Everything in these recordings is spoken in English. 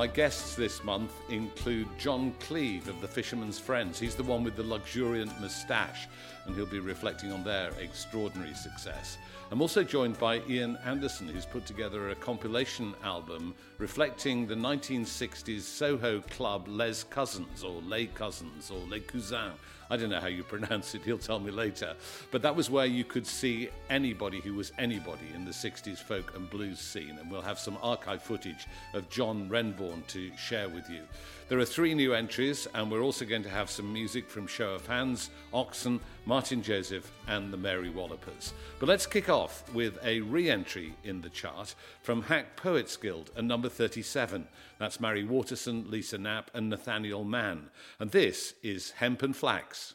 My guests this month include Jon Cleave of the Fisherman's Friends. He's the one with the luxuriant moustache, and he'll be reflecting on their extraordinary success. I'm also joined by Ian Anderson, who's put together a compilation album reflecting the 1960s Soho club Les Cousins, or Les Cousins, or Les Cousins. I don't know how you pronounce it, he'll tell me later. But that was where you could see anybody who was anybody in the 60s folk and blues scene, and we'll have some archive footage of John Renbourn to share with you. There are three new entries, and we're also going to have some music from Show of Hands, OXN, Martyn Joseph, and the Mary Wallopers. But let's kick off with a re entry in the chart from Hack Poets Guild and number 37. That's Marry Waterson, Lisa Knapp, and Nathaniel Mann. And this is Hemp and Flax.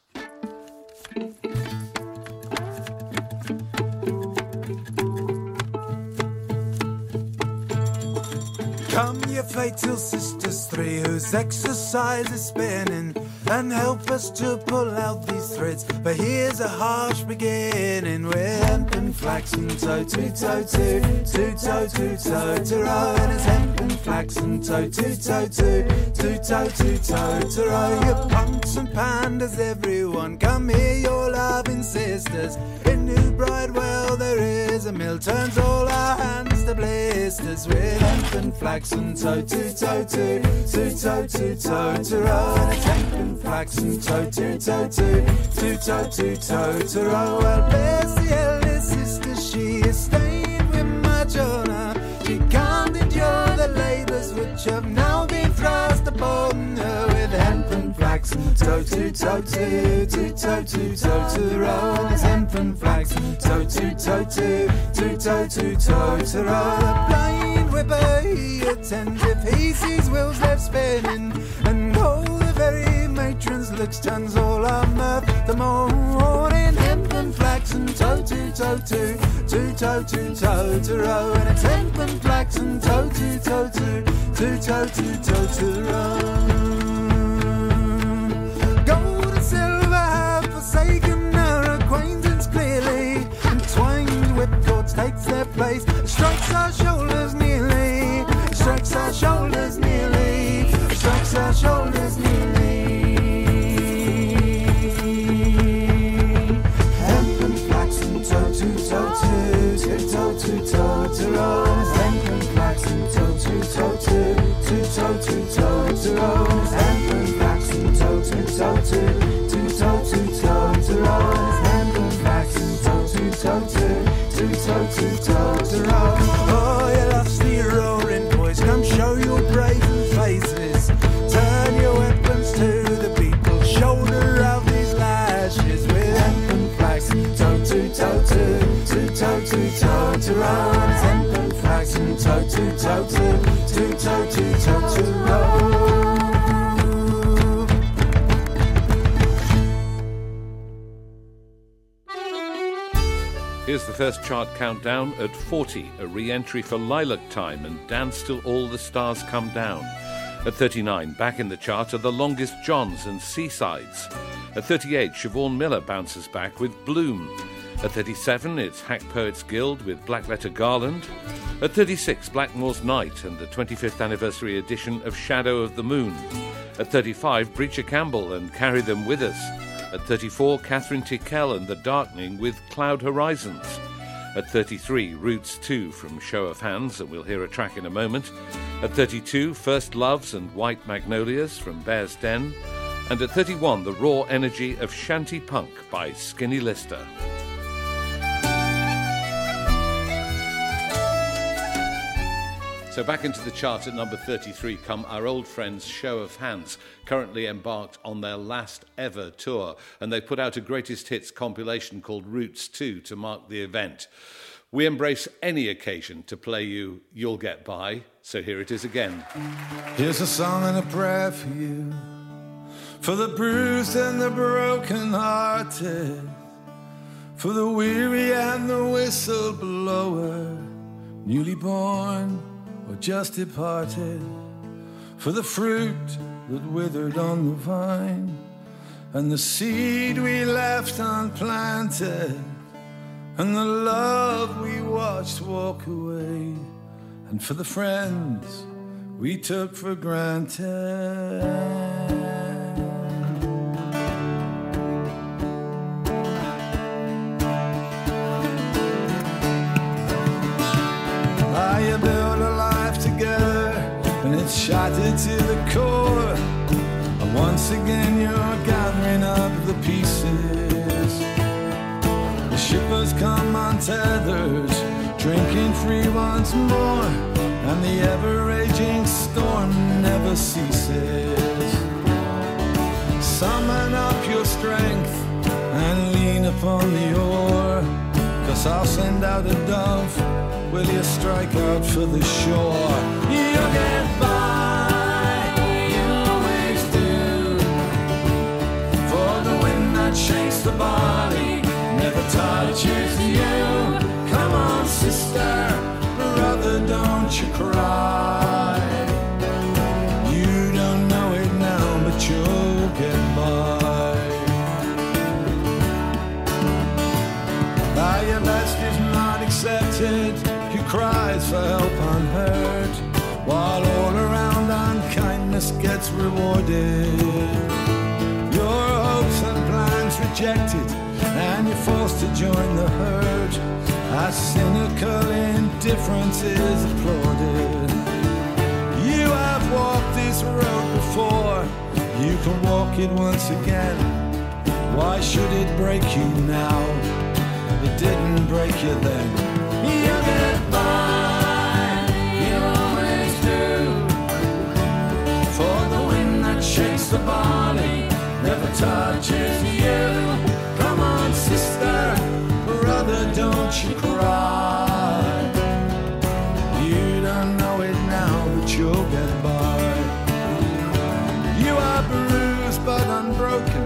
Come, ye fatal sisters three, whose exercise is spinning, and help us to pull out these threads. But here's a harsh beginning with hemp and flax and toe to toe to two toe to toe to row, and it's hemp and flax and toe to toe to two toe to toe to row. You punks and pandas, everyone, come here, your loving sisters. In New Bridewell there is a mill, turns all our hands to blisters with hemp and flax and toe to toe to two toe to toe to row, and flax and toe to toe to two toe to toe to row. Well, bless the eldest sister, she is staying with my Jonah. She can't endure the labours which have now toe to toe to toe to toe to it's hemp and flax and toe to toe to two toe to toe to row. The blind whipper he attends if he sees wheels left spinning, and all the very matrons looks turns all our mirth. The morning and flax and toe to toe to two toe to toe to row, and it's and flax and toe to toe to two toe to toe to row. To. Hemp and flax and toe to toe to, to toe to toe to. Hemp and flax and toe to toe to, to toe to toe to. Hemp and flax and toe to toe to, to toe to to toe to row. Oh, you lusty roaring boys, come show your brazen faces. Turn your weapons to the people. Shoulder out these lashes with and flax. Toe to toe to, to toe to to toe to row. Toe to toe to, to toe to toe to row. Here's the first chart countdown at 40, a re entry for Lilac Time and Dance Till All the Stars Come Down. At 39, back in the chart are the Longest Johns and Seasides. At 38, Siobhan Miller bounces back with Bloom. At 37, it's Hack Poets Guild with Blackletter Garland. At 36, Blackmore's Night and the 25th anniversary edition of Shadow of the Moon. At 35, Breacher Campbell and Carry Them With Us. At 34, Kathryn Tickell and The Darkening with Cloud Horizons. At 33, Roots 2 from Show of Hands, and we'll hear a track in a moment. At 32, First Loves and White Magnolias from Bear's Den. And at 31, the raw energy of Shanty Punk by Skinny Lister. So back into the chart at number 33 come our old friends Show of Hands, currently embarked on their last ever tour, and they put out a greatest hits compilation called Roots 2 to mark the event. We embrace any occasion to play you You'll Get By, so here it is again. Here's a song and a prayer for you, for the bruised and the broken hearted, for the weary and the whistleblower, newly born or just departed, for the fruit that withered on the vine, and the seed we left unplanted, and the love we watched walk away, and for the friends we took for granted. How you shattered to the core. And once again you're gathering up the pieces. The shippers come untethered, drinking free once more, and the ever-raging storm never ceases. Summon up your strength and lean upon the oar. Cause I'll send out a dove. Will you strike out for the shore? You'll get by, body never touches you. Come on, sister, brother, don't you cry. You don't know it now, but you'll get by. Now your best is not accepted. Who cries for help unheard? While all around unkindness gets rewarded. Rejected, and you're forced to join the herd. As cynical indifference is applauded. You have walked this road before, you can walk it once again. Why should it break you now? It didn't break you then. Touches you. Come on, sister, brother, don't you cry. You don't know it now, but you'll get by. You are bruised but unbroken.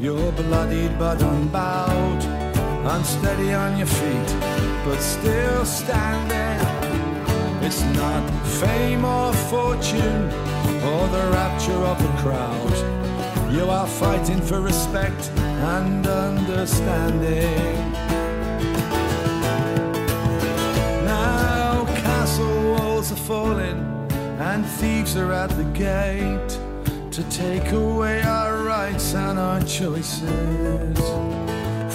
You're bloodied but unbowed. Unsteady on your feet, but still standing. It's not fame or fortune or the rapture of the crowd. You are fighting for respect and understanding. Now castle walls are falling and thieves are at the gate to take away our rights and our choices.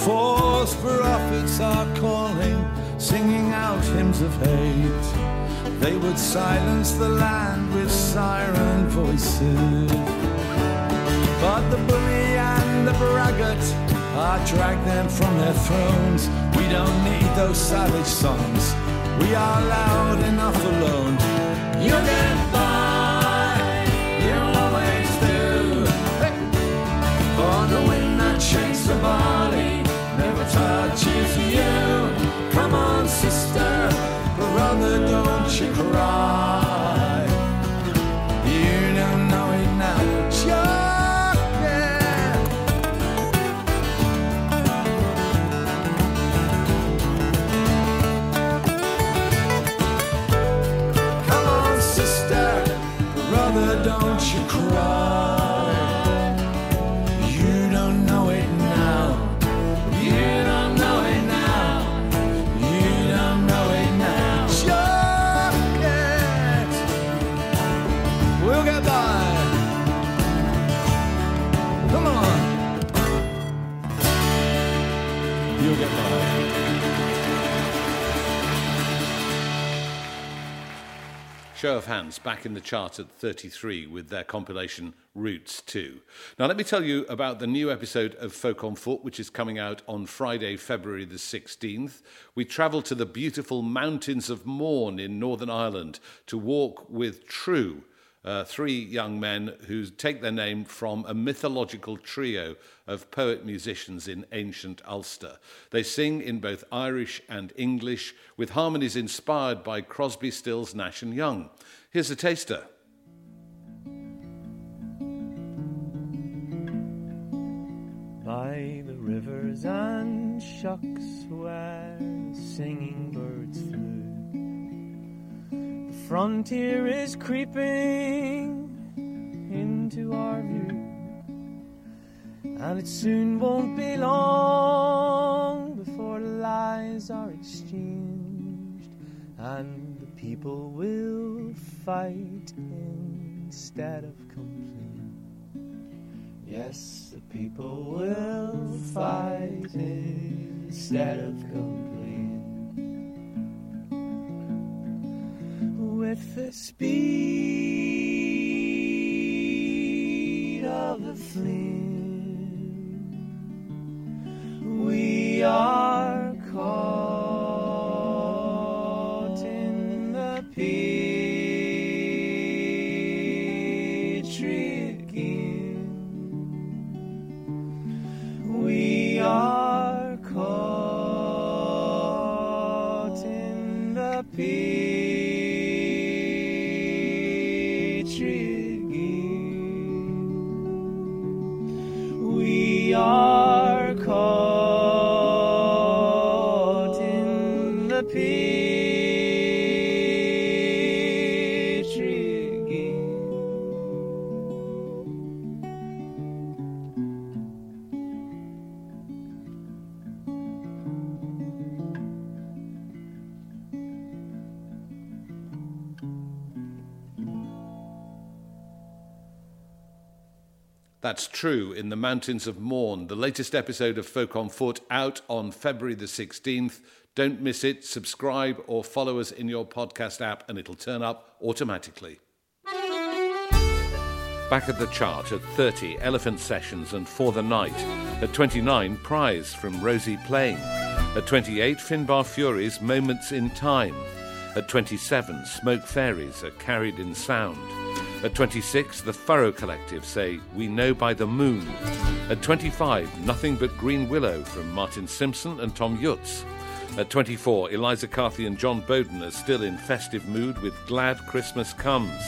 False prophets are calling, singing out hymns of hate. They would silence the land with siren voices. But the bully and the braggart are dragged them from their thrones. We don't need those savage songs. We are loud enough alone. You get Show of hands back in the chart at 33 with their compilation Roots 2. Now, let me tell you about the new episode of Folk on Foot, which is coming out on Friday, February the 16th. We travel to the beautiful mountains of Mourne in Northern Ireland to walk with True, uh, three young men who take their name from a mythological trio of poet musicians in ancient Ulster. They sing in both Irish and English with harmonies inspired by Crosby, Stills, Nash and Young. Here's a taster. By the rivers and shucks where singing birds frontier is creeping into our view. And it soon won't be long before lies are exchanged and the people will fight instead of complain. Yes, the people will fight instead of complain. With the speed of the flame, true in the Mountains of Mourne, the latest episode of Folk on Foot out on February the 16th. Don't miss it. Subscribe or follow us in your podcast app, and it'll turn up automatically. Back at the chart at 30, Elephant Sessions and For the Night. At 29, Prize from Rosie Plain. At 28, Finbar Furey's, Moments in Time. At 27, Smoke Fairies are carried in sound. At 26, the Furrow Collective say, We Know by the Moon. At 25, Nothing But Green Willow from Martin Simpson and Thomm Jutz. At 24, Eliza Carthy and Jon Boden are still in festive mood with Glad Christmas Comes.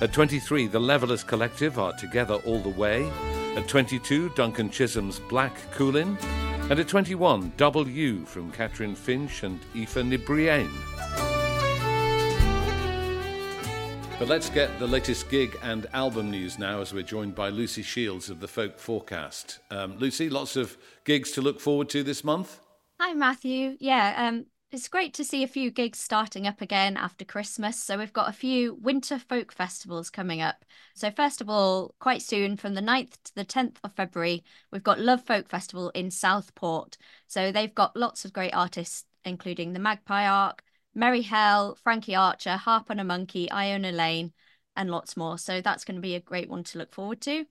At 23, the Levellers Collective are together all the way. At 22, Duncan Chisholm's Black Cuillin. And at 21, Double U from Catrin Finch and Aoife Ní Bhriain. But let's get the latest gig and album news now as we're joined by Lucy Shields of the Folk Forecast. Um, Lucy, lots of gigs to look forward to this month? Hi, Matthew. Yeah, um, it's great to see a few gigs starting up again after Christmas. So we've got a few winter folk festivals coming up. So first of all, quite soon, from the 9th to the 10th of February, we've got Love Folk Festival in Southport. So they've got lots of great artists, including the Magpie Arc, Merry Hell, Frankie Archer, Harp on a Monkey, Iona Lane, and lots more. So that's going to be a great one to look forward to.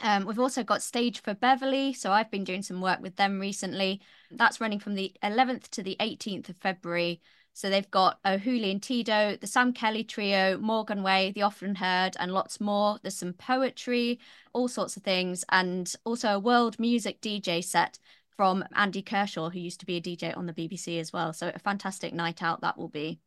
Um, we've also got Stage for Beverly. So I've been doing some work with them recently. That's running from the 11th to the 18th of February. So they've got O'Hooley and Tidow, the Sam Kelly Trio, Morgan Way, The Often Heard, and lots more. There's some poetry, all sorts of things, and also a world music DJ set from Andy Kershaw, who used to be a DJ on the BBC as well. So a fantastic night out that will be.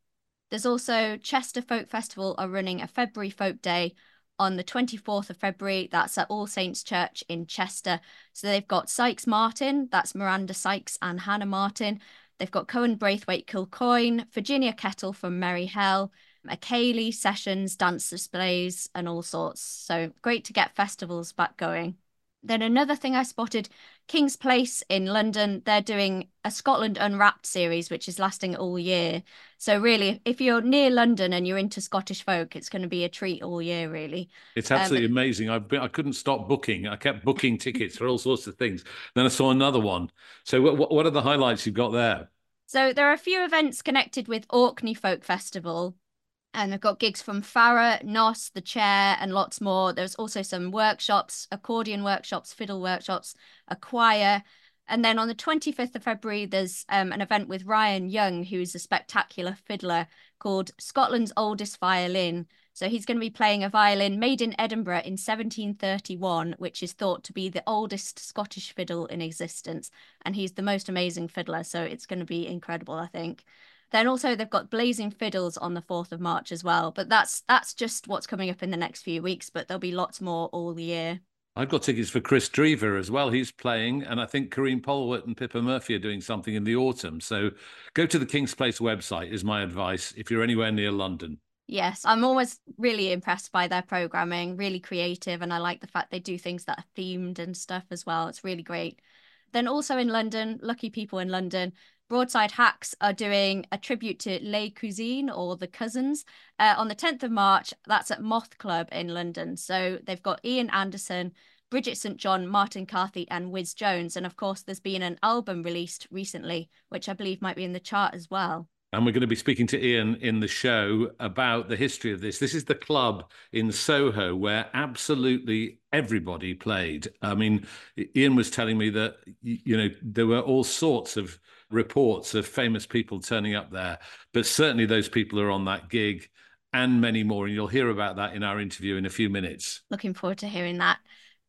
There's also Chester Folk Festival are running a February Folk Day on the 24th of February. That's at All Saints Church in Chester. So they've got Sykes Martin, that's Miranda Sykes and Hannah Martin. They've got Cohen Braithwaite Kilcoyne, Virginia Kettle from Merry Hell, a ceilidh sessions, dance displays, and all sorts. So great to get festivals back going. Then another thing I spotted, King's Place in London, they're doing a Scotland Unwrapped series, which is lasting all year. So really, if you're near London and you're into Scottish folk, it's going to be a treat all year, really. It's absolutely um, amazing. I've been, I couldn't stop booking. I kept booking tickets for all sorts of things. Then I saw another one. So what, what are the highlights you've got there? So there are a few events connected with Orkney Folk Festival and they've got gigs from Fara, Nos, The Chair, and lots more. There's also some workshops, accordion workshops, fiddle workshops, a choir. And then on the 25th of February, there's um, an event with Ryan Young, who's a spectacular fiddler called Scotland's Oldest Violin. So he's going to be playing a violin made in Edinburgh in 1731, which is thought to be the oldest Scottish fiddle in existence. And he's the most amazing fiddler. So it's going to be incredible, I think. Then also they've got Blazing Fiddles on the 4th of March as well. But that's that's just what's coming up in the next few weeks, but there'll be lots more all year. I've got tickets for Kris Drever as well. He's playing, and I think Karine Polwart and Pippa Murphy are doing something in the autumn. So go to the King's Place website, is my advice, if you're anywhere near London. Yes, I'm always really impressed by their programming, really creative, and I like the fact they do things that are themed and stuff as well. It's really great. Then also in London, lucky people in London, Broadside Hacks are doing a tribute to Les Cousines or the Cousins uh, on the 10th of March. That's at Moth Club in London. So they've got Ian Anderson, Bridget St. John, Martin Carthy, and Wizz Jones. And of course, there's been an album released recently, which I believe might be in the chart as well. And we're going to be speaking to Ian in the show about the history of this. This is the club in Soho where absolutely everybody played. I mean, Ian was telling me that, you know, there were all sorts of reports of famous people turning up there, but certainly those people are on that gig and many more. And you'll hear about that in our interview in a few minutes. Looking forward to hearing that.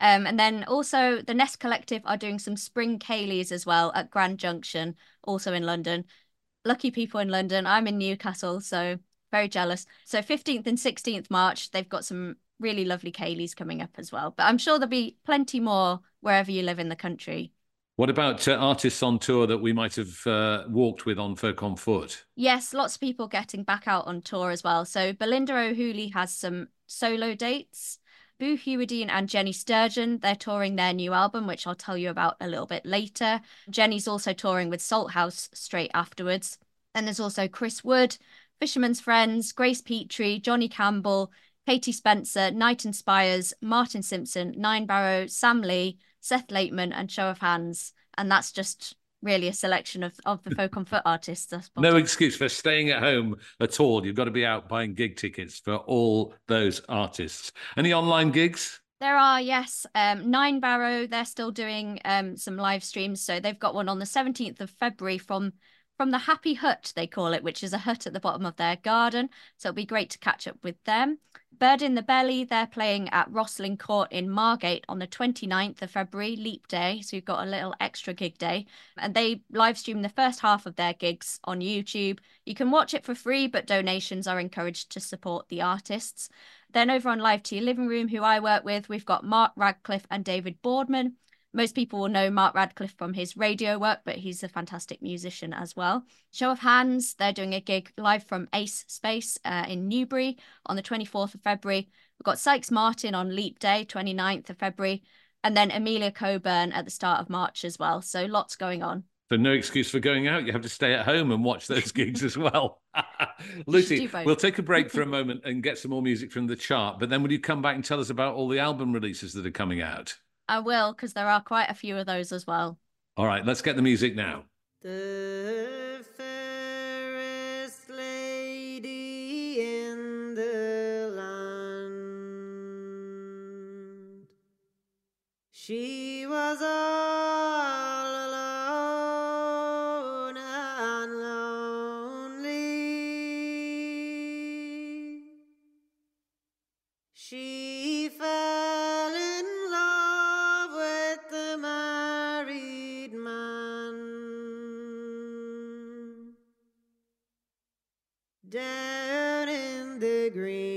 Um, and then also the Nest Collective are doing some spring Ceilidhs as well at Grand Junction, also in London. Lucky people in London. I'm in Newcastle, so very jealous. So 15th and 16th March, they've got some really lovely Ceilidhs coming up as well. But I'm sure there'll be plenty more wherever you live in the country. What about uh, artists on tour that we might have uh, walked with on Folk on Foot? Yes, lots of people getting back out on tour as well. So Belinda O'Hooley has some solo dates. Boo Hewerdine and Jenny Sturgeon, they're touring their new album, which I'll tell you about a little bit later. Jenny's also touring with Salthouse straight afterwards. And there's also Chris Wood, Fisherman's Friends, Grace Petrie, Johnny Campbell, Katie Spencer, Night Inspires, Martin Simpson, Nine Barrow, Sam Lee, Seth Lakeman, and Show of Hands. And that's just really a selection of, of the folk on foot artists. No excuse for staying at home at all. You've got to be out buying gig tickets for all those artists. Any online gigs? There are, yes. Um, Nine Barrow, they're still doing um, some live streams. So they've got one on the 17th of February from from the Happy Hut, they call it, which is a hut at the bottom of their garden. So it'll be great to catch up with them. Bird in the Belly, they're playing at Rosslyn Court in Margate on the 29th of February, Leap Day. So you've got a little extra gig day. And they live stream the first half of their gigs on YouTube. You can watch it for free, but donations are encouraged to support the artists. Then over on Live to Your Living Room, who I work with, we've got Mark Radcliffe and David Boardman. Most people will know Mark Radcliffe from his radio work, but he's a fantastic musician as well. Show of Hands, they're doing a gig live from Ace Space uh, in Newbury on the 24th of February. We've got Sykes Martin on Leap Day, 29th of February, and then Amelia Coburn at the start of March as well. So lots going on. So no excuse for going out. You have to stay at home and watch those gigs as well. Lucy, we'll take a break for a moment and get some more music from the chart. But then will you come back and tell us about all the album releases that are coming out? I will, because there are quite a few of those as well. All right, let's get the music now. The fairest lady in the land. She was all down in the Greenwood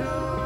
took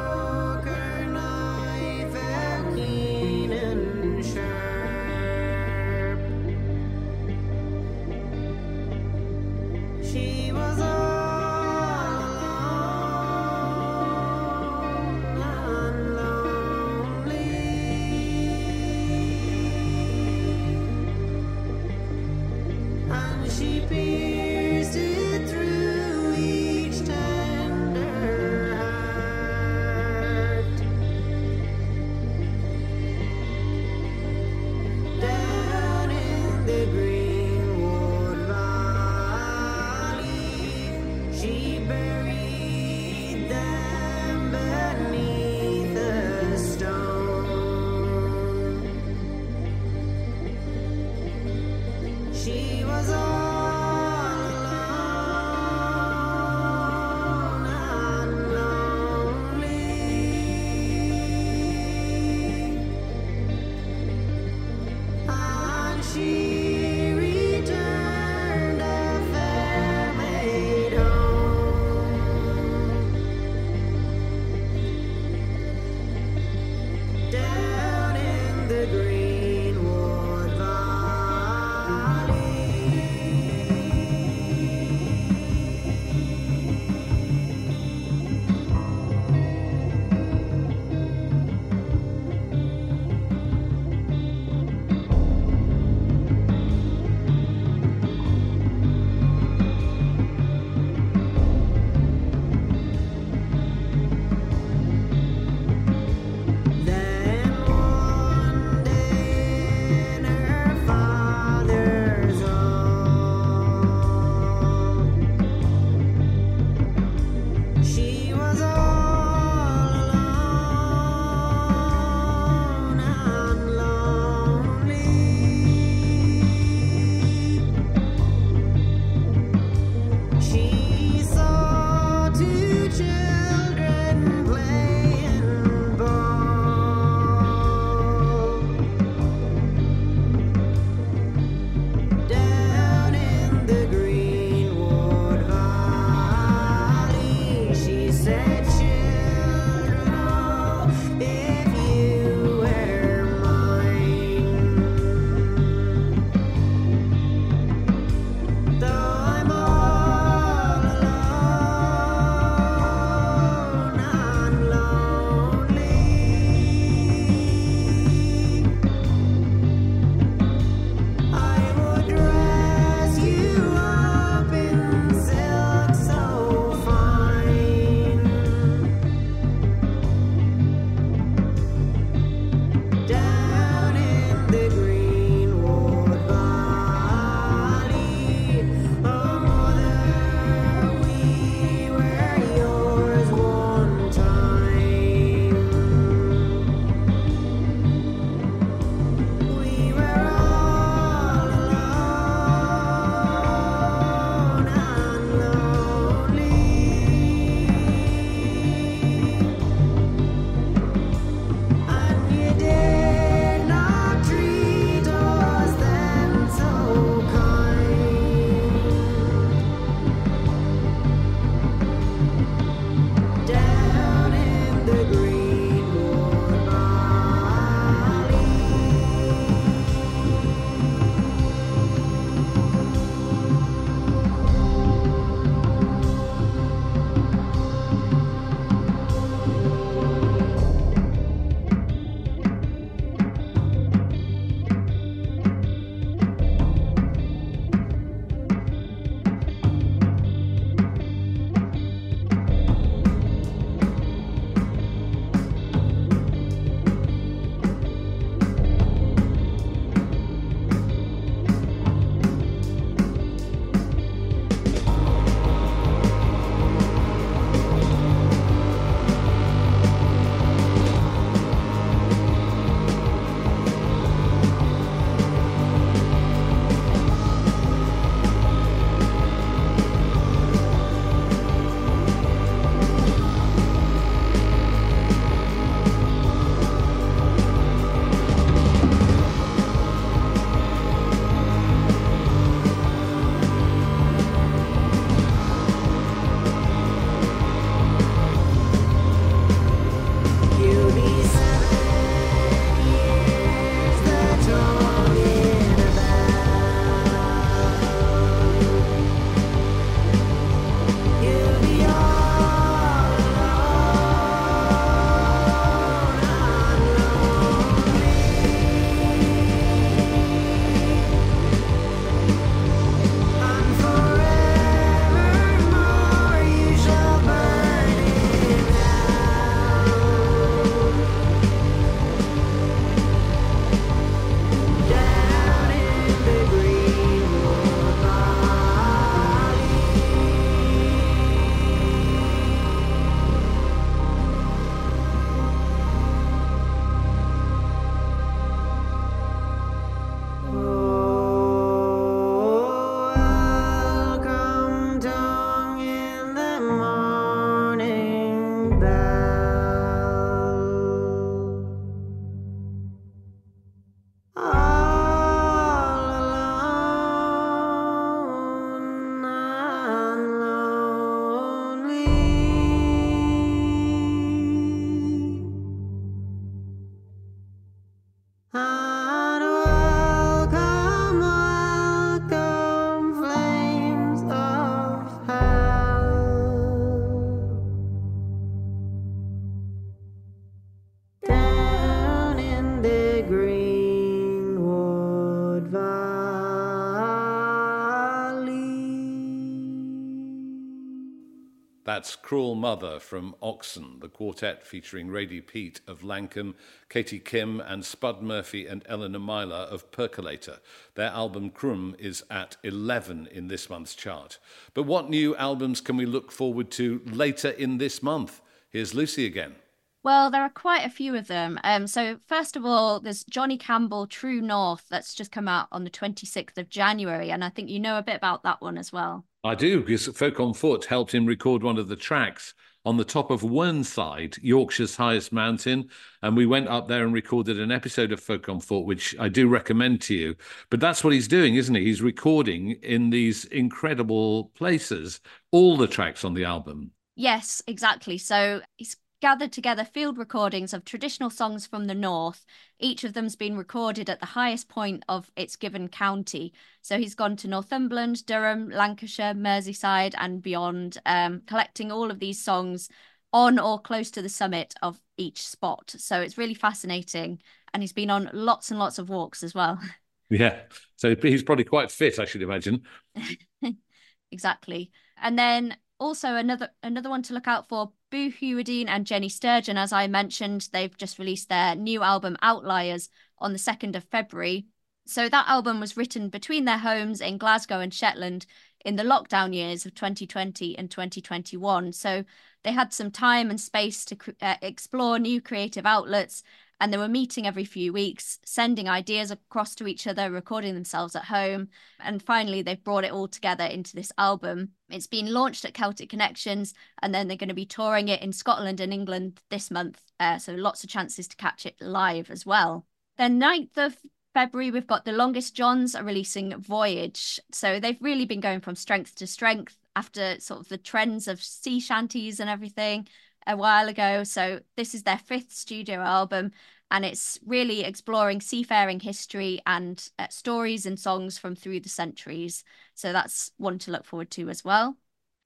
Cruel Mother from OXN, the quartet featuring Radie Peat of Lankum, Katie Kim and Spud Murphy and Eleanor Myler of Percolator. Their album Crum is at 11 in this month's chart. But what new albums can we look forward to later in this month? Here's Lucy again. Well, there are quite a few of them. Um, so first of all, there's Johnny Campbell, True North, that's just come out on the 26th of January, and I think you know a bit about that one as well. I do, because Folk on Foot helped him record one of the tracks on the top of Whernside, Yorkshire's highest mountain. And we went up there and recorded an episode of Folk on Foot, which I do recommend to you. But that's what he's doing, isn't he? He's recording in these incredible places, all the tracks on the album. Yes, exactly. So he's gathered together field recordings of traditional songs from the north. Each of them's been recorded at the highest point of its given county. So he's gone to Northumberland, Durham, Lancashire, Merseyside, and beyond, um, collecting all of these songs on or close to the summit of each spot. So it's really fascinating. And he's been on lots and lots of walks as well. Yeah. So he's probably quite fit, I should imagine. exactly. And then also another another one to look out for Boo Hewerdine and Jenny Sturgeon. As I mentioned they've just released their new album Outliers on the 2nd of February. So that album was written between their homes in Glasgow and Shetland in the lockdown years of 2020 and 2021 so they had some time and space to uh, explore new creative outlets and they were meeting every few weeks, sending ideas across to each other, recording themselves at home. And finally, they've brought it all together into this album. It's been launched at Celtic Connections, and then they're going to be touring it in Scotland and England this month. Uh, so lots of chances to catch it live as well. Then 9th of February, we've got the Longest Johns are releasing Voyage. So they've really been going from strength to strength after sort of the trends of sea shanties and everything a while ago. So this is their fifth studio album, and it's really exploring seafaring history and uh, stories and songs from through the centuries. So that's one to look forward to as well.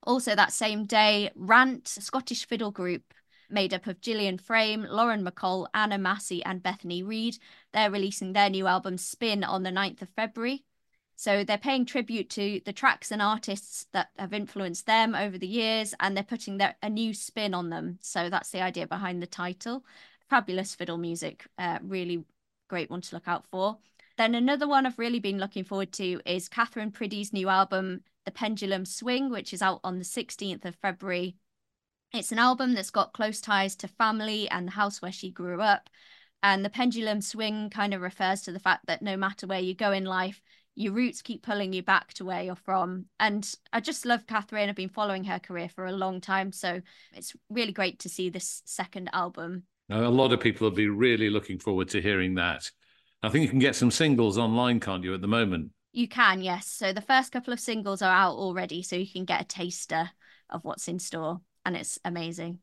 Also, that same day, Rant, a Scottish fiddle group made up of Gillian Frame, Lauren MacColl, Anna Massie, and Bethany Reid. They're releasing their new album Spin on the 9th of February. So they're paying tribute to the tracks and artists that have influenced them over the years, and they're putting their, a new spin on them. So that's the idea behind the title. Fabulous fiddle music, uh, really great one to look out for. Then another one I've really been looking forward to is Katherine Priddy's new album, The Pendulum Swing, which is out on the 16th of February. It's an album that's got close ties to family and the house where she grew up. And the pendulum swing kind of refers to the fact that no matter where you go in life, your roots keep pulling you back to where you're from. And I just love Katherine. I've been following her career for a long time. So it's really great to see this second album. Now, a lot of people will be really looking forward to hearing that. I think you can get some singles online, can't you, at the moment? You can, yes. So the first couple of singles are out already. So you can get a taster of what's in store. And it's amazing.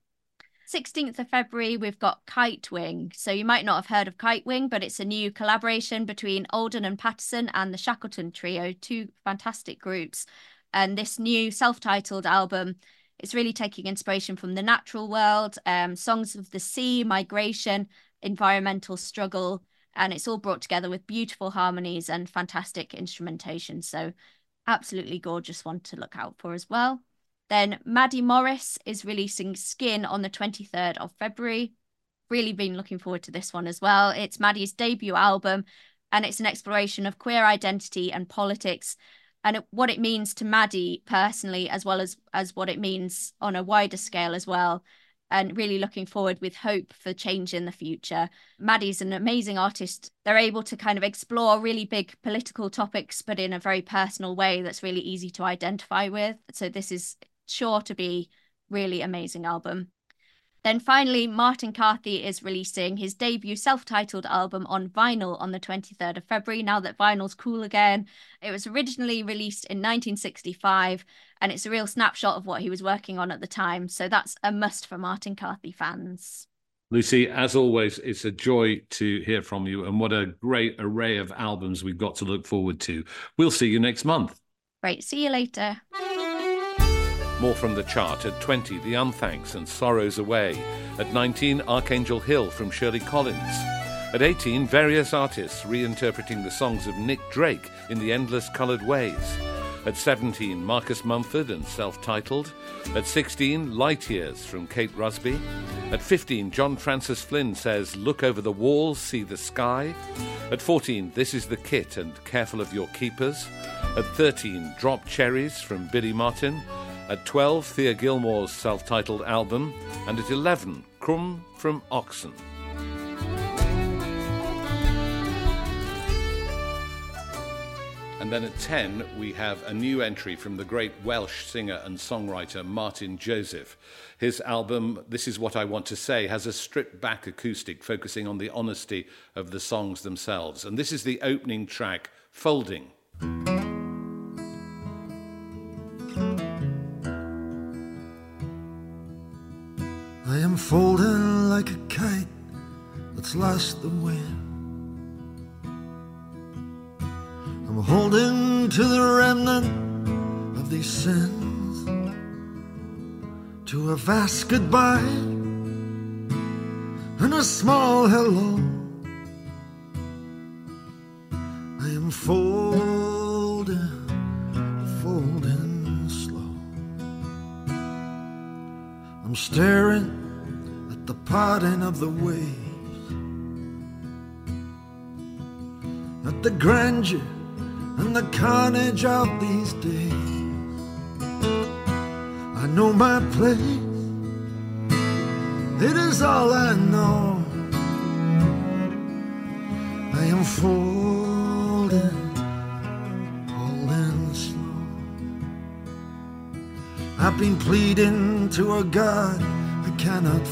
16th of February, we've got Kite Wing. So you might not have heard of Kite Wing, but it's a new collaboration between Alden and Patterson and the Shackleton Trio, two fantastic groups. And this new self titled album is really taking inspiration from the natural world, um, songs of the sea, migration, environmental struggle. And it's all brought together with beautiful harmonies and fantastic instrumentation. So, absolutely gorgeous one to look out for as well. Then Maddie Morris is releasing Skin on the 23rd of February. Really been looking forward to this one as well. It's Maddie's debut album and it's an exploration of queer identity and politics and what it means to Maddie personally as well as as what it means on a wider scale as well and really looking forward with hope for change in the future. Maddie's an amazing artist. They're able to kind of explore really big political topics, but in a very personal way that's really easy to identify with. So this is sure to be really amazing album. Then finally, Martin Carthy is releasing his debut self-titled album on vinyl on the 23rd of February. Now that vinyl's cool again, it was originally released in 1965, and it's a real snapshot of what he was working on at the time. So that's a must for Martin Carthy fans. Lucy, as always, it's a joy to hear from you, and what a great array of albums we've got to look forward to. We'll see you next month. Great. See you later. More from the chart at 20, The Unthanks and Sorrows Away. At 19, Archangel Hill from Shirley Collins. At 18, various artists reinterpreting the songs of Nick Drake in the endless coloured ways. At 17, Marcus Mumford and self titled. At 16, Light Years from Kate Rusby. At 15, John Francis Flynn says, Look over the walls, see the sky. At 14, This is the Kit and Careful of Your Keepers. At 13, Drop Cherries from Billie Marten. At 12, Thea Gilmore's self titled album. And at 11, Crumb from OXN. And then at 10, we have a new entry from the great Welsh singer and songwriter Martyn Joseph. His album, This Is What I Want to Say, has a stripped back acoustic focusing on the honesty of the songs themselves. And this is the opening track, Folding. The wind. I'm holding to the remnant of these sins, to a vast goodbye and a small hello. I am folding, folding slow. I'm staring at the parting of the waves, the grandeur and the carnage of these days. I know my place, it is all I know. I am folding, holding slow. I've been pleading to a God I cannot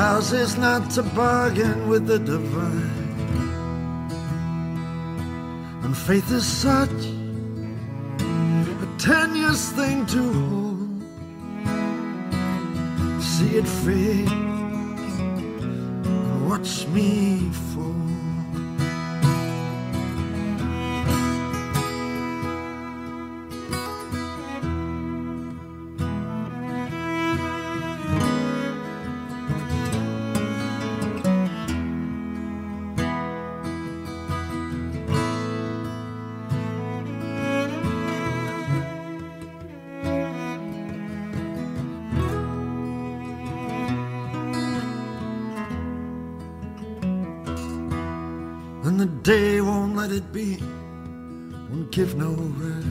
ours is not to bargain with the divine. And faith is such a tenuous thing to hold. See it fade and watch me fall. Day won't let it be, won't give no rest.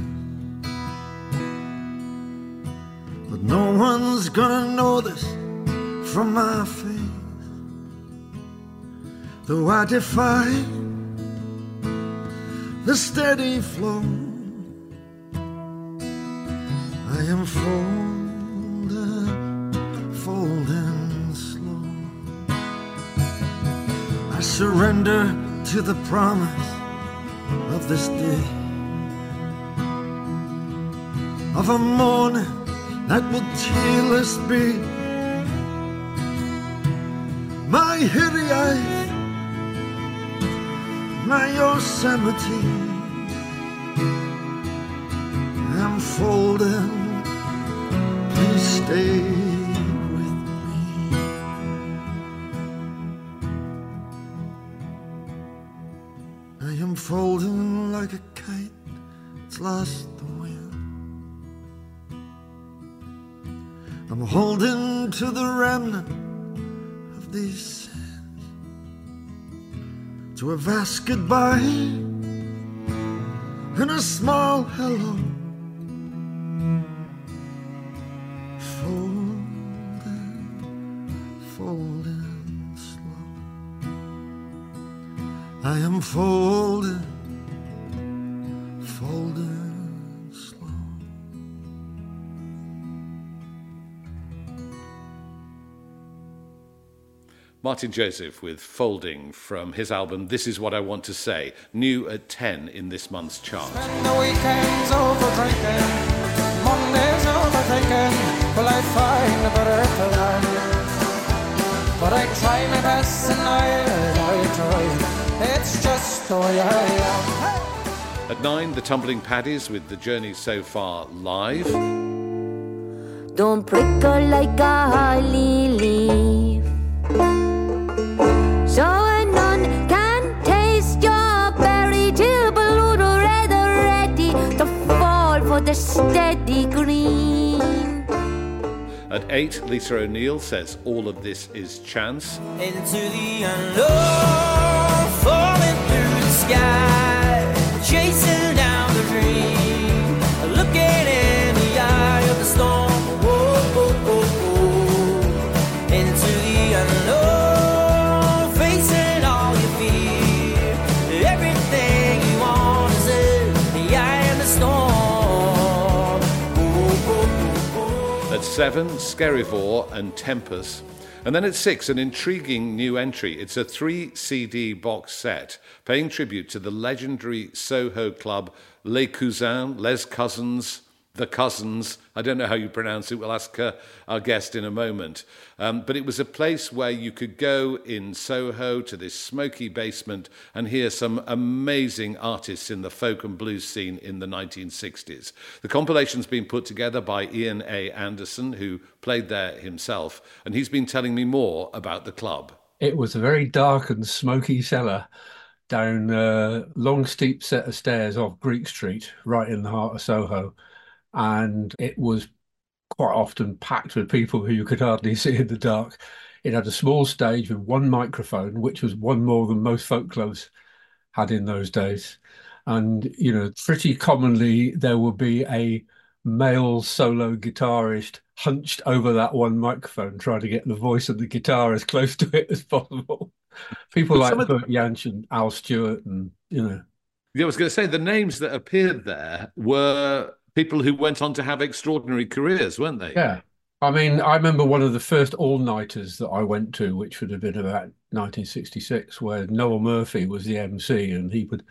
But no one's gonna know this from my face. Though I defy the steady flow, to the promise of this day. Of a morning that will tearless be. My Hittite, my Yosemite. I'm folding, please stay holding to the remnant of these sins, to a vast goodbye and a small hello. Folding, folding slow. I am folding Martyn Joseph with Folding from his album This Is What I Want to Say, new at 10 in this month's chart. Spend the weekends over drinking, Mondays overthinking. Well, I I find a better plan. But I try my best and I, I try. It's just the way I am. At nine, the Tumbling Paddies with the journey so far live. Don't prickle like a holly leaf. The steady green. At eight, Lisa O'Neill says all of this is chance. into the unknown, falling through the sky, chasing down the dream, 7, Skerryvore and Tempest. And then at 6, an intriguing new entry. It's a three CD box set paying tribute to the legendary Soho club Les Cousins, Les Cousins, the Cousins. I don't know how you pronounce it. We'll ask uh, our guest in a moment. Um, but it was a place where you could go in Soho to this smoky basement and hear some amazing artists in the folk and blues scene in the 1960s. The compilation's been put together by Ian A. Anderson, who played there himself, and he's been telling me more about the club. It was a very dark and smoky cellar down a long, steep set of stairs off Greek Street, right in the heart of Soho. And it was quite often packed with people who you could hardly see in the dark. It had a small stage with one microphone, which was one more than most folk clubs had in those days. And, you know, pretty commonly there would be a male solo guitarist hunched over that one microphone, trying to get the voice of the guitar as close to it as possible. People But like of the- Jansch and Al Stewart, and you know, Yeah, I was going to say the names that appeared there were people who went on to have extraordinary careers, weren't they? yeah. I mean, I remember one of the first all-nighters that I went to, which would have been about 1966, where Noel Murphy was the MC, and he would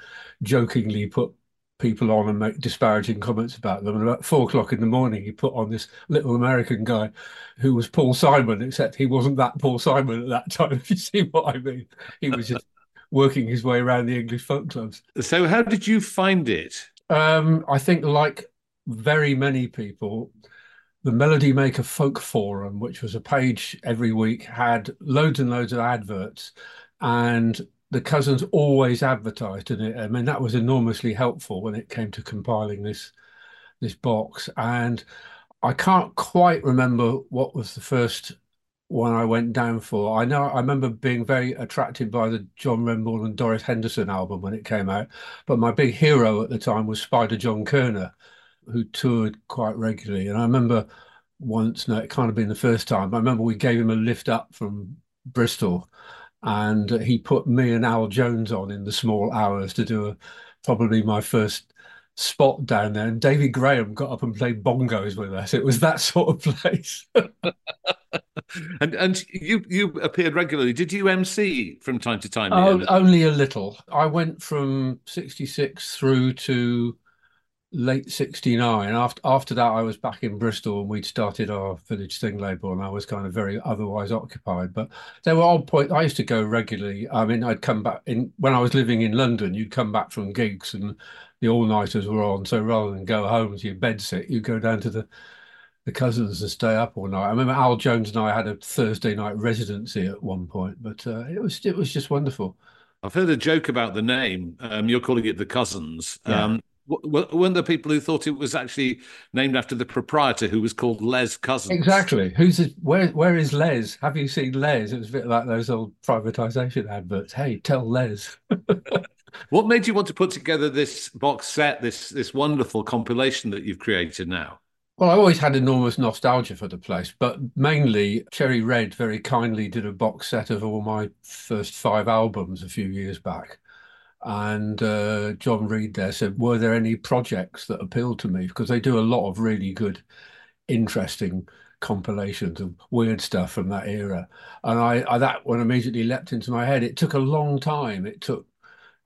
jokingly put people on and make disparaging comments about them. And about four o'clock in the morning, he put on this little American guy who was Paul Simon, except he wasn't that Paul Simon at that time, if you see what I mean. He was just working his way around the English folk clubs. So, how did you find it? Um, I think, like very many people, the Melody Maker Folk Forum, which was a page every week, had loads and loads of adverts, and the cousins always advertised in it. I mean, that was enormously helpful when it came to compiling this this box. And I can't quite remember what was the first one I went down for. I know I remember being very attracted by the John Renbourn and Doris Henderson album when it came out, but my big hero at the time was Spider John Koerner, who toured quite regularly. And I remember once, no, it can't have been the first time. I remember we gave him a lift up from Bristol, and he put me and Al Jones on in the small hours to do a, probably my first spot down there. And David Graham got up and played bongos with us. It was that sort of place. And and you you appeared regularly. Did you MC from time to time? Oh, only a little. I went from 66 through to late 69. After after that, I was back in Bristol and we'd started our Village Thing label, and I was kind of very otherwise occupied. But there were odd points. I used to go regularly. I mean, I'd come back in when I was living in London. You'd come back from gigs and the all nighters were on. So rather than go home to your bed sit, you go down to the the cousins and stay up all night. I remember Al Jones and I had a Thursday night residency at one point, but uh, it was it was just wonderful. I've heard a joke about the name. Um, you're calling it the Cousins. Yeah. Um, weren't there people who thought it was actually named after the proprietor who was called Les Cousins? Exactly. Who's? Where? Where is Les? Have you seen Les? It was a bit like those old privatization adverts. Hey, tell Les. What made you want to put together this box set, this this wonderful compilation that you've created now? Well, I always had enormous nostalgia for the place, but mainly Cherry Red very kindly did a box set of all my first five albums a few years back. And uh, John Reed there said, Were there any projects that appealed to me? Because they do a lot of really good, interesting compilations of weird stuff from that era. And I, I that one immediately leapt into my head. It took a long time. It took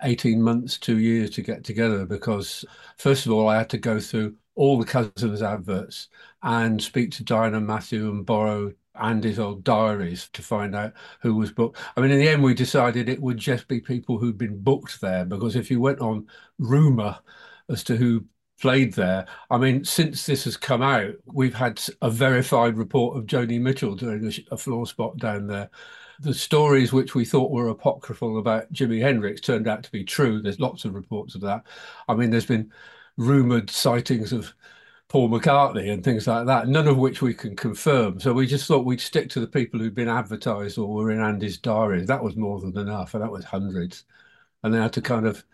18 months, two years to get together because, first of all, I had to go through all the cousins adverts and speak to Diana Matthew and borrow Andy's old diaries to find out who was booked. I mean, in the end, we decided it would just be people who'd been booked there because if you went on rumor as to who played there, I mean, since this has come out, we've had a verified report of Joni Mitchell doing a, a floor spot down there. The stories which we thought were apocryphal about Jimi Hendrix turned out to be true. There's lots of reports of that. I mean, there's been rumored sightings of Paul McCartney and things like that, none of which we can confirm. So we just thought we'd stick to the people who'd been advertised or were in Andy's diaries. That was more than enough, and that was hundreds. And they had to kind of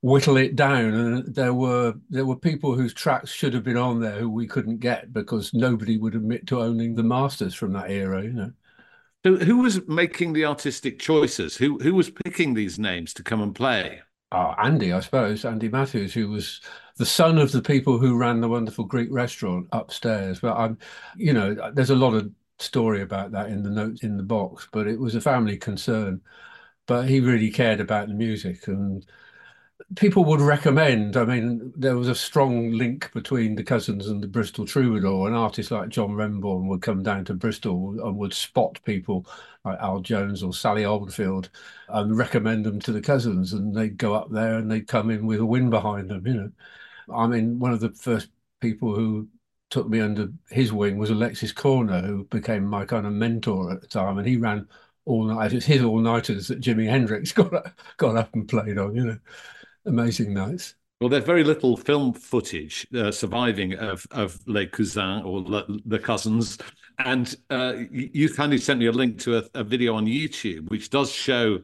whittle it down. And there were there were people whose tracks should have been on there who we couldn't get because nobody would admit to owning the masters from that era, you know. So who was making the artistic choices? Who who was picking these names to come and play? Oh, Andy, I suppose, Andy Matthews, who was the son of the people who ran the wonderful Greek restaurant upstairs. But I'm, you know, there's a lot of story about that in the notes in the box, but it was a family concern. But he really cared about the music and people would recommend. I mean, there was a strong link between the cousins and the Bristol Troubadour. An artist like John Renbourn would come down to Bristol and would spot people like Al Jones or Sally Oldfield and recommend them to the cousins, and they'd go up there and they'd come in with a wind behind them. You know, I mean, one of the first people who took me under his wing was Alexis Korner, who became my kind of mentor at the time, and he ran all night. It's his all nighters that Jimi Hendrix got up, got up and played on. You know amazing nights. Well, there's very little film footage uh, surviving of of Les Cousins or Le, the Cousins, and uh, you kindly sent me a link to a, a, video on YouTube which does show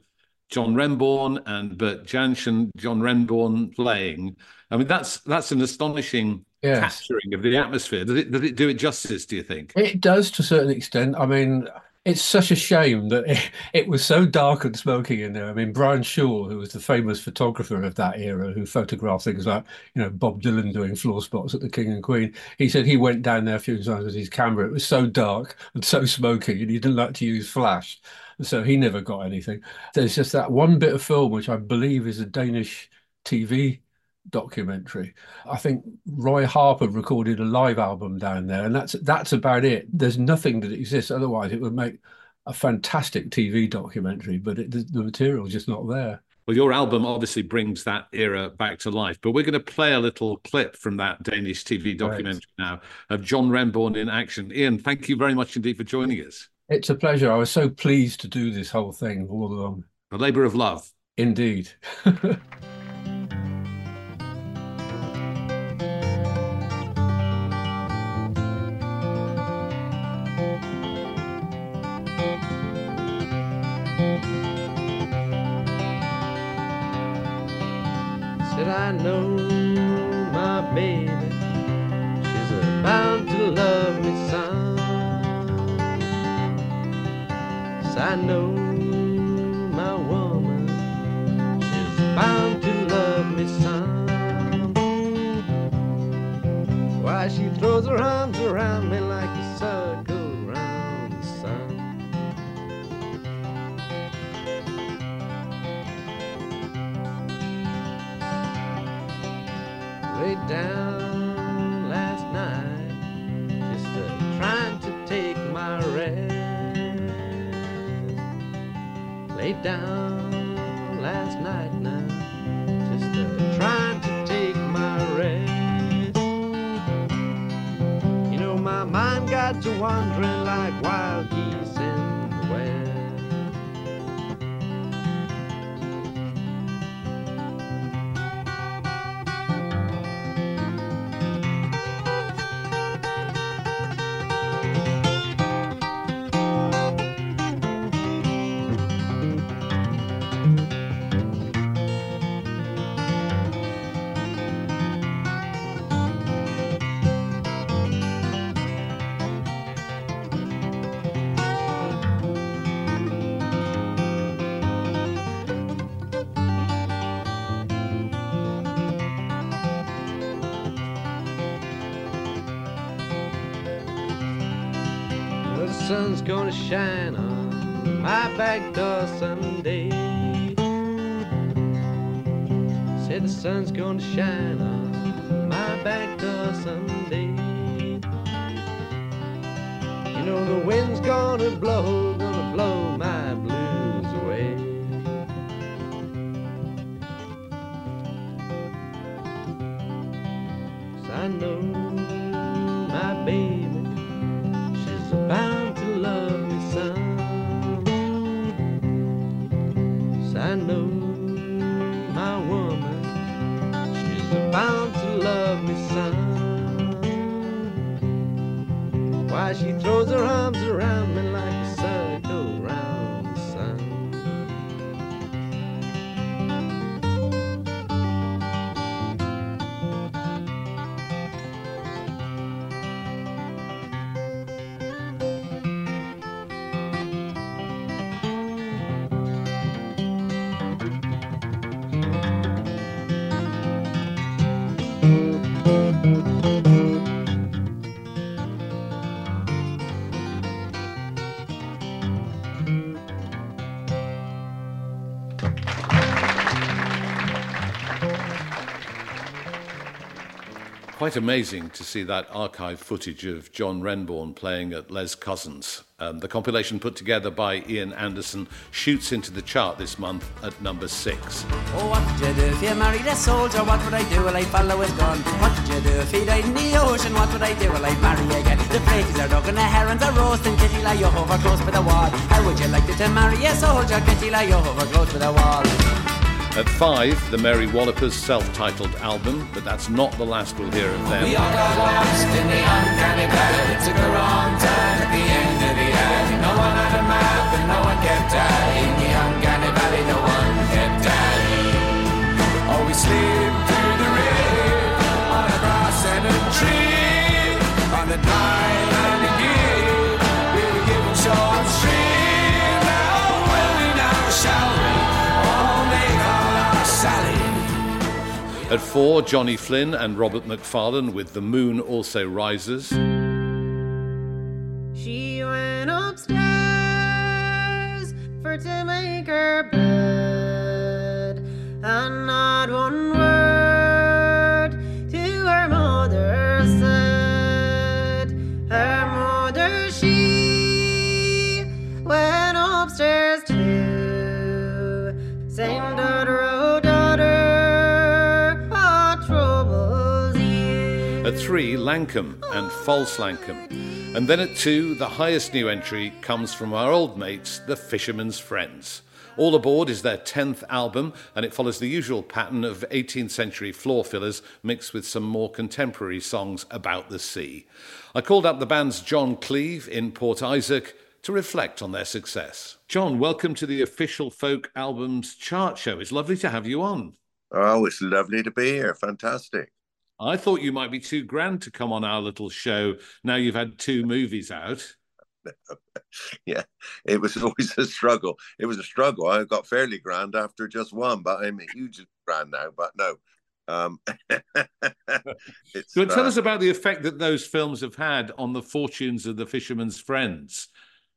John Renbourn and Bert Jansch, John Renbourn playing. I mean, that's that's an astonishing yes. capturing of the atmosphere. Does it does it do it justice? Do you think it does to a certain extent? I mean, it's such a shame that it, it, was so dark and smoky in there. I mean, Brian Shuel, who was the famous photographer of that era, who photographed things like, you know, Bob Dylan doing floor spots at the King and Queen, he said he went down there a few times with his camera. It was so dark and so smoky, and he didn't like to use flash. So he never got anything. There's just that one bit of film, which I believe is a Danish TV documentary. I think Roy Harper recorded a live album down there, and that's that's about it. There's nothing that exists. Otherwise, it would make a fantastic TV documentary, but it, the, the material is just not there. Well, your album obviously brings that era back to life, but we're going to play a little clip from that Danish TV documentary right. now of John Renbourn in action. Ian, thank you very much indeed for joining us. It's a pleasure. I was so pleased to do this whole thing all along. A labour of love. Indeed. Said I know my baby, she's bound I know down shine on my back door someday. Said the sun's gonna shine on my back door someday. You know the wind's gonna blow, gonna blow my blues away. 'Cause I know Quite amazing to see that archive footage of John Renbourn playing at Les Cousins. Um, the compilation put together by Ian Anderson shoots into the chart this month at number six. Oh, what would you do if you married a soldier? What would I do? Will I follow his gun? What would you do if he died in the ocean? What would I do? Will I marry again? The praties are dug and the herons are roasting. Kitty lie over close by the wall. How would you like to, marry a soldier? Kitty lie over close by the wall. At five, the Mary Wallopers self titled album, but that's not the last we'll hear of them. We all got lost in the uncanny valley. Took a wrong turn at the end of the alley. No one had a map and no one kept. In the uncanny valley, no one kept. Oh, we slipped through the on a grass and a tree. On the dry At four, Johnny Flynn and Robert Macfarlane with The Moon Also Rises. She went upstairs for to make her bed, and not one Lankum and False Lankum. And then at two, the highest new entry comes from our old mates, the Fisherman's Friends. All Aboard is their 10th album, and it follows the usual pattern of 18th century floor fillers mixed with some more contemporary songs about the sea. I called up the band's Jon Cleave in Port Isaac to reflect on their success. Jon, welcome to the official folk albums chart show. It's lovely to have you on. Oh, it's lovely to be here. Fantastic. I thought you might be too grand to come on our little show now you've had two movies out. Yeah, it was always a struggle. It was a struggle. I got fairly grand after just one, but I'm hugely grand now. But no, um, it's, So tell uh, us about the effect that those films have had on the fortunes of the fisherman's friends.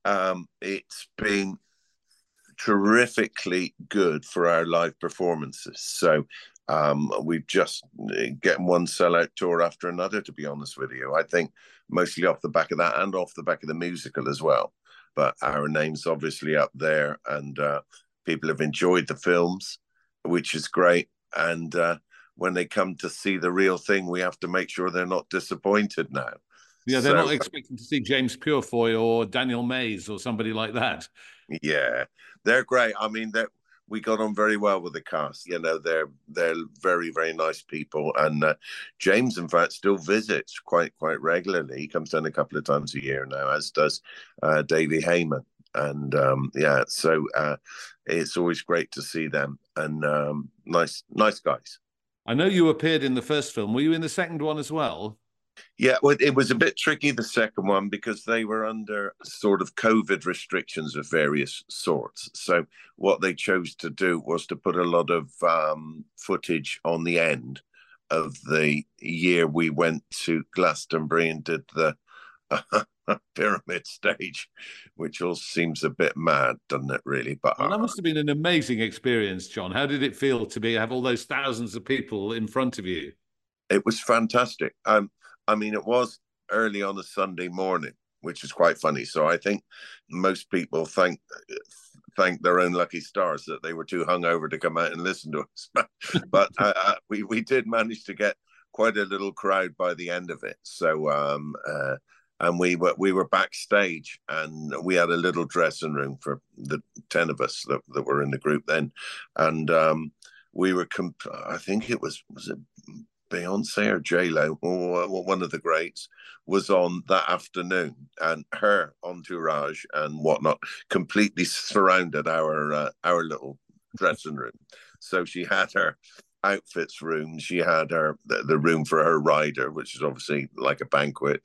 um, it's been terrifically good for our live performances. So um, we've just uh, getting one sellout tour after another. To be honest with you, I think mostly off the back of that and off the back of the musical as well. But our name's obviously up there, and uh, people have enjoyed the films, which is great. And uh, when they come to see the real thing, we have to make sure they're not disappointed now. Yeah, they're So- not expecting to see James Purefoy or Daniel Mays or somebody like that. Yeah, they're great. I mean, that we got on very well with the cast. You know, they're they're very very nice people, and uh, James, in fact, still visits quite quite regularly. He comes down a couple of times a year now, as does uh, Davey Hayman. And um, yeah, so uh, it's always great to see them, and um, nice nice guys. I know you appeared in the first film. Were you in the second one as well? Yeah, well, it was a bit tricky the second one because they were under sort of COVID restrictions of various sorts. So what they chose to do was to put a lot of um, footage on the end of the year we went to Glastonbury and did the pyramid stage, which all seems a bit mad, doesn't it? Really, but Well, that must have been an amazing experience, Jon. How did it feel to be have all those thousands of people in front of you? it was fantastic. Um, I mean, it was early on a Sunday morning, which is quite funny. So I think most people thank thank their own lucky stars that they were too hungover to come out and listen to us. but uh, uh, we we did manage to get quite a little crowd by the end of it. So um, uh, and we were we were backstage and we had a little dressing room for the 10 of us that, that were in the group then and um we were comp- i think it was was it beyonce or j-lo or one of the greats was on that afternoon and her entourage and whatnot completely surrounded our uh, our little dressing room so she had her outfits room she had her the, the room for her rider which is obviously like a banquet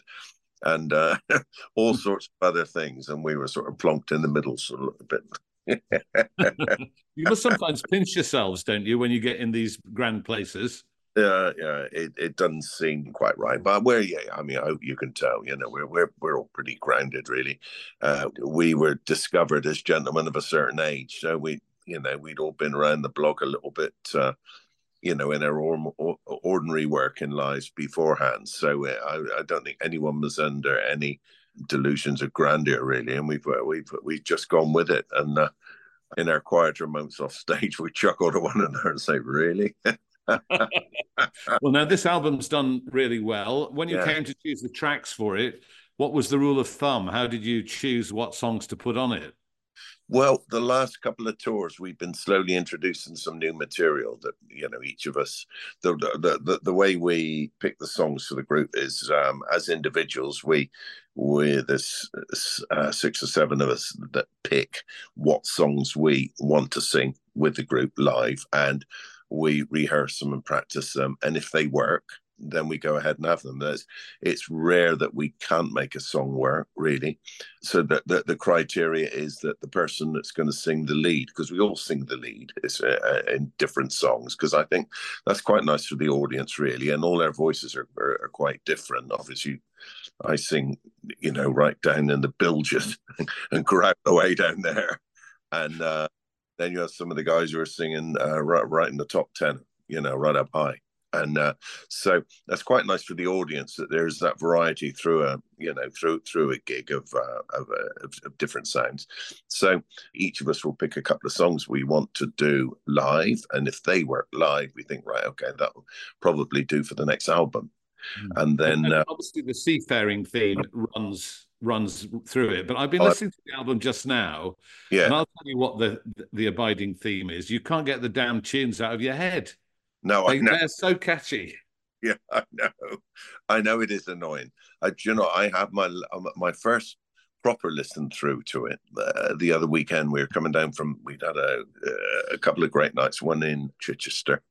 and uh, all sorts of other things. And we were sort of plonked in the middle, sort of a bit. you must sometimes pinch yourselves, don't you, when you get in these grand places? Yeah, yeah, it, it doesn't seem quite right, but we're yeah. I mean, I hope you can tell. You know, we're we're we're all pretty grounded, really. Uh, we were discovered as gentlemen of a certain age, so we, you know, we'd all been around the block a little bit. Uh, you know, in our or, ordinary working lives beforehand. So uh, I, I, don't think anyone was under any delusions of grandeur, really. And we've uh, we've we've just gone with it. And uh, in our quieter moments off stage, we chuckle to one another and say, "Really." well, now this album's done really well. When you yeah. came to choose the tracks for it, what was the rule of thumb? How did you choose what songs to put on it? Well, the last couple of tours, we've been slowly introducing some new material that you know each of us. The the the, the way we pick the songs for the group is um, as individuals. We we there's uh, six or seven of us that pick what songs we want to sing with the group live, and we rehearse them and practice them. And if they work, then we go ahead and have them. There's, it's rare that we can't make a song work, really. So that the, the, criteria is that the person that's going to sing the lead, because we all sing the lead uh, uh in different songs, because I think that's quite nice for the audience, really. And all our voices are, are, are quite different. Obviously, I sing, you know, right down in the bilges and growl away down there. And uh, then you have some of the guys who are singing uh, right, right in the top 10, you know, right up high. And uh, so that's quite nice for the audience that there's that variety through a you know through through a gig of uh, of, uh, of, of, different sounds. So each of us will pick a couple of songs we want to do live. And if they work live we think right okay that'll probably do for the next album. Mm. and then and uh, obviously the seafaring theme runs runs through it but i've been listening to the album just now yeah and i'll tell you what the the abiding theme is you can't get the damn tunes out of your head no, they, I know. They're so catchy. Yeah, I know. I know it is annoying. I, you know, I have my um, my first proper listen through to it uh, the other weekend. We were coming down from we'd had a, uh, a couple of great nights, one in Chichester,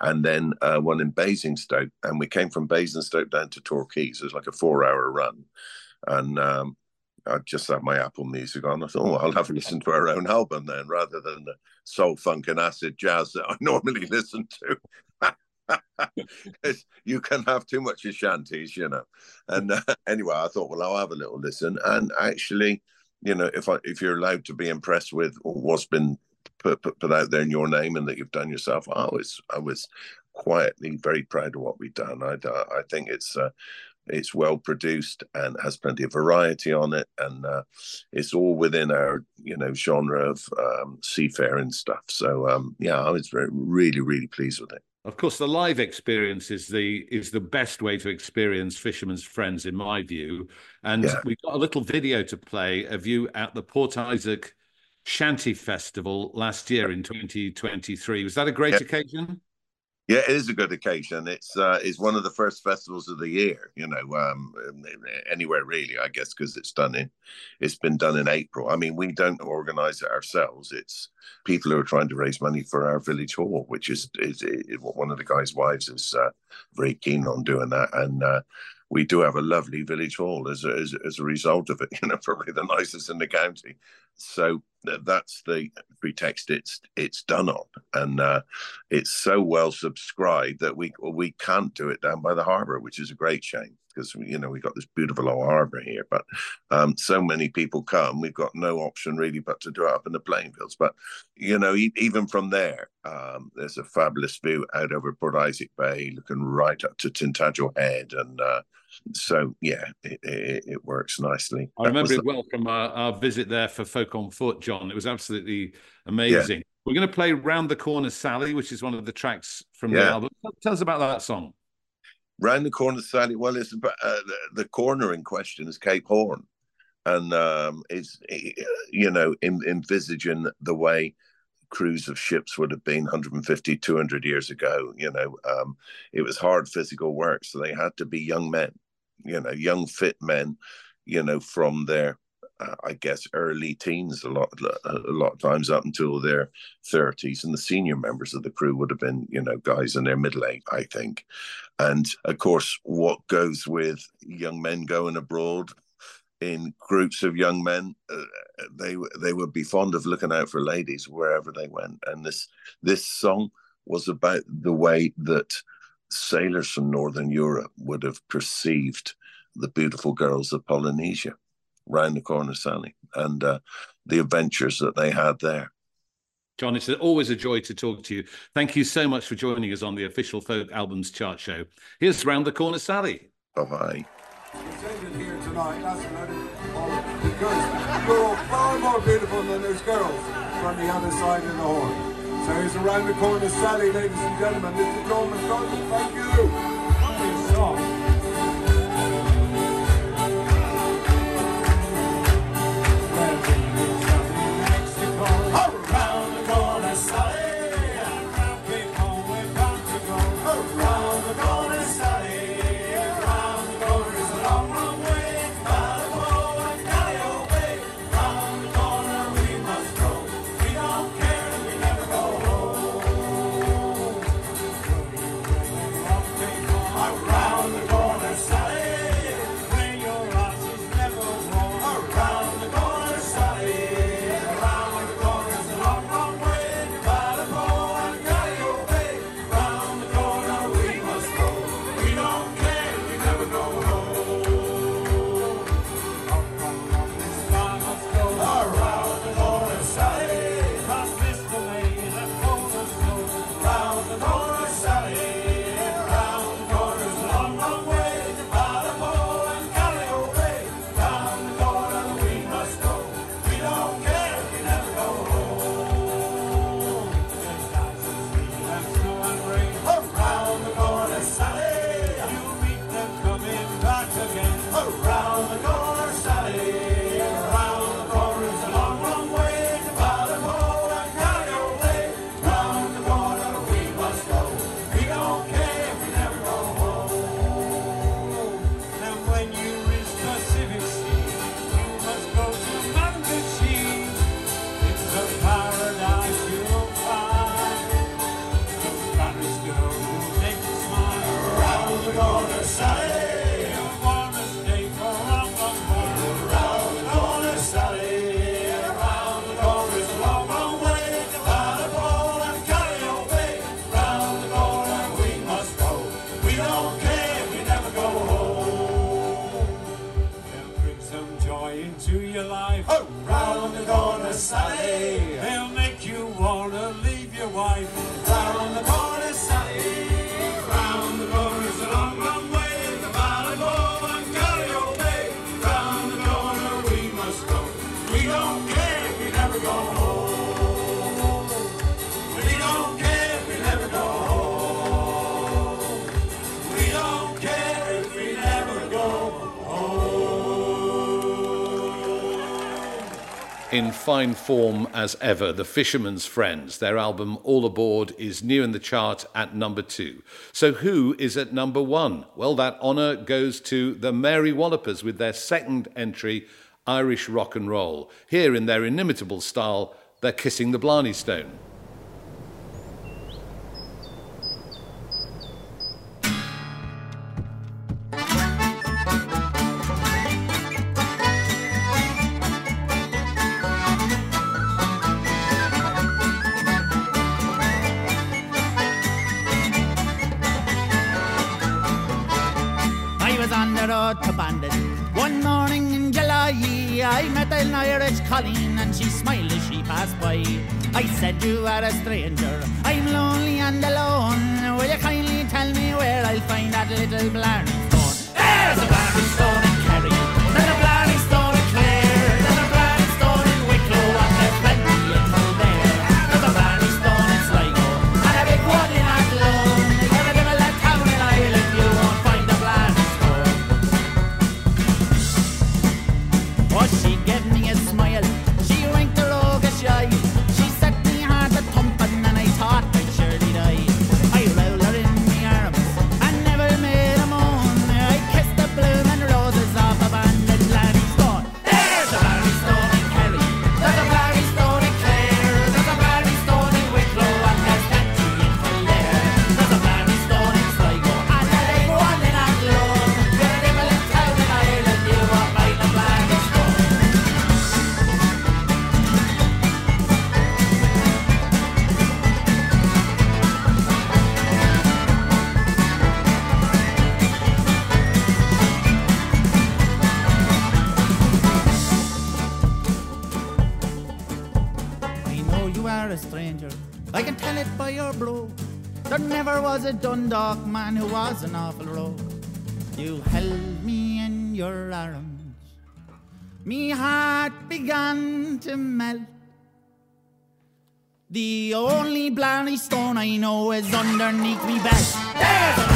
and then uh, one in Basingstoke, and we came from Basingstoke down to Torquay. So it was like a four-hour run, and um, I just had my Apple Music on. I thought, oh, I'll have a listen to our own album then, rather than the soul, funk, and acid jazz that I normally listen to. you can have too much Ashantis, you know. And uh, anyway, I thought, well, I'll have a little listen. And actually, you know, if I if you're allowed to be impressed with what's been put, put, put out there in your name and that you've done yourself, I was I was quietly very proud of what we've done. I I think it's. Uh, it's well produced and has plenty of variety on it, and uh, it's all within our you know genre of um, seafaring stuff. So um, yeah, I was very, really really pleased with it. Of course, the live experience is the is the best way to experience Fisherman's Friends, in my view. And yeah. we've got a little video to play of you at the Port Isaac Shanty Festival last year in 2023. Was that a great yeah. occasion? Yeah, it is a good occasion. It's uh, it's one of the first festivals of the year. You know, um, anywhere really, I guess, because it's done in, it's been done in April. I mean, we don't organise it ourselves. It's people who are trying to raise money for our village hall, which is is, is one of the guys' wives is uh, very keen on doing that, and uh, we do have a lovely village hall as a, as, as a result of it. You know, probably the nicest in the county. So that's the pretext it's it's done on, and uh, it's so well subscribed that we we can't do it down by the harbour, which is a great shame. because you know we've got this beautiful old harbour here. But um, so many people come, we've got no option really but to do it up in the playing fields. But you know, e- even from there, um, there's a fabulous view out over Port Isaac Bay, looking right up to Tintagel Head, and uh, so yeah, it, it, it works nicely. I That remember it the- well from our, our visit there for Folk on Foot, Jon. It was absolutely amazing. We're going to play Round the Corner Sally, which is one of the tracks from the album. Tell us about that song. round the corner, Sally. Well, it's about, uh, the, the corner in question is Cape Horn, and um, it's you know in, envisaging the way crews of ships would have been 150 200 years ago you know um, it was hard physical work so they had to be young men you know young fit men you know from their uh, i guess early teens a lot a lot of times up until their 30s and the senior members of the crew would have been you know guys in their middle age i think. And of course what goes with young men going abroad in groups of young men uh, they they would be fond of looking out for ladies wherever they went. And this this song was about the way that sailors from northern europe would have perceived the beautiful girls of polynesia round the corner sally and uh, the adventures that they had there Jon, it's always a joy to talk to you. Thank you so much for joining us on the official Folk Albums chart show. Here's Round the Corner Sally. Bye-bye. here tonight, that's another because you're all far more beautiful than those girls from the other side of the horn. So here's around the corner, Sally, ladies and gentlemen. Mr. John McDonald, thank you. Lovely song. Fine form as ever, The Fisherman's Friends. Their album All Aboard is new in the chart at number two. So who is at number one? Well, that honour goes to the Mary Wallopers with their second entry, Irish Rock and Roll. Here in their inimitable style, they're kissing the Blarney Stone. An Irish colleen and she smiled as she passed by. I said, You are a stranger, I'm lonely and alone. Will you kindly tell me where I'll find that little Blarney stone? There's a Blarney Know is underneath me belt. There's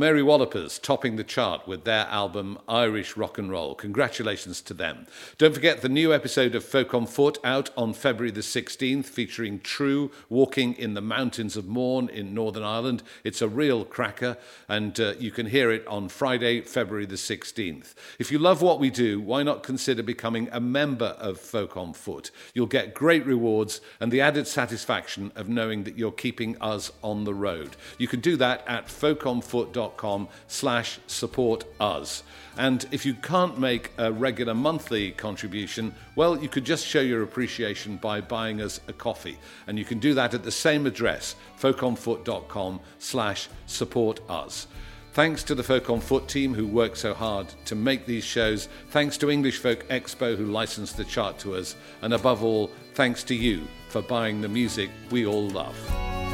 Mary Wallopers topping the chart with their album Irish Rock and Roll. Congratulations to them. Don't forget the new episode of Folk on Foot out on February the 16th featuring True walking in the mountains of Mourne in Northern Ireland. It's a real cracker and uh, you can hear it on Friday, February the 16th. If you love what we do, why not consider becoming a member of Folk on Foot? You'll get great rewards and the added satisfaction of knowing that you're keeping us on the road. You can do that at folkonfoot.com slash support us. And if you can't make a regular monthly contribution, well, you could just show your appreciation by buying us a coffee. And you can do that at the same address, folkonfoot.com slash support us. Thanks to the Folk on Foot team who work so hard to make these shows. Thanks to English Folk Expo who licensed the chart to us. And above all, thanks to you for buying the music we all love.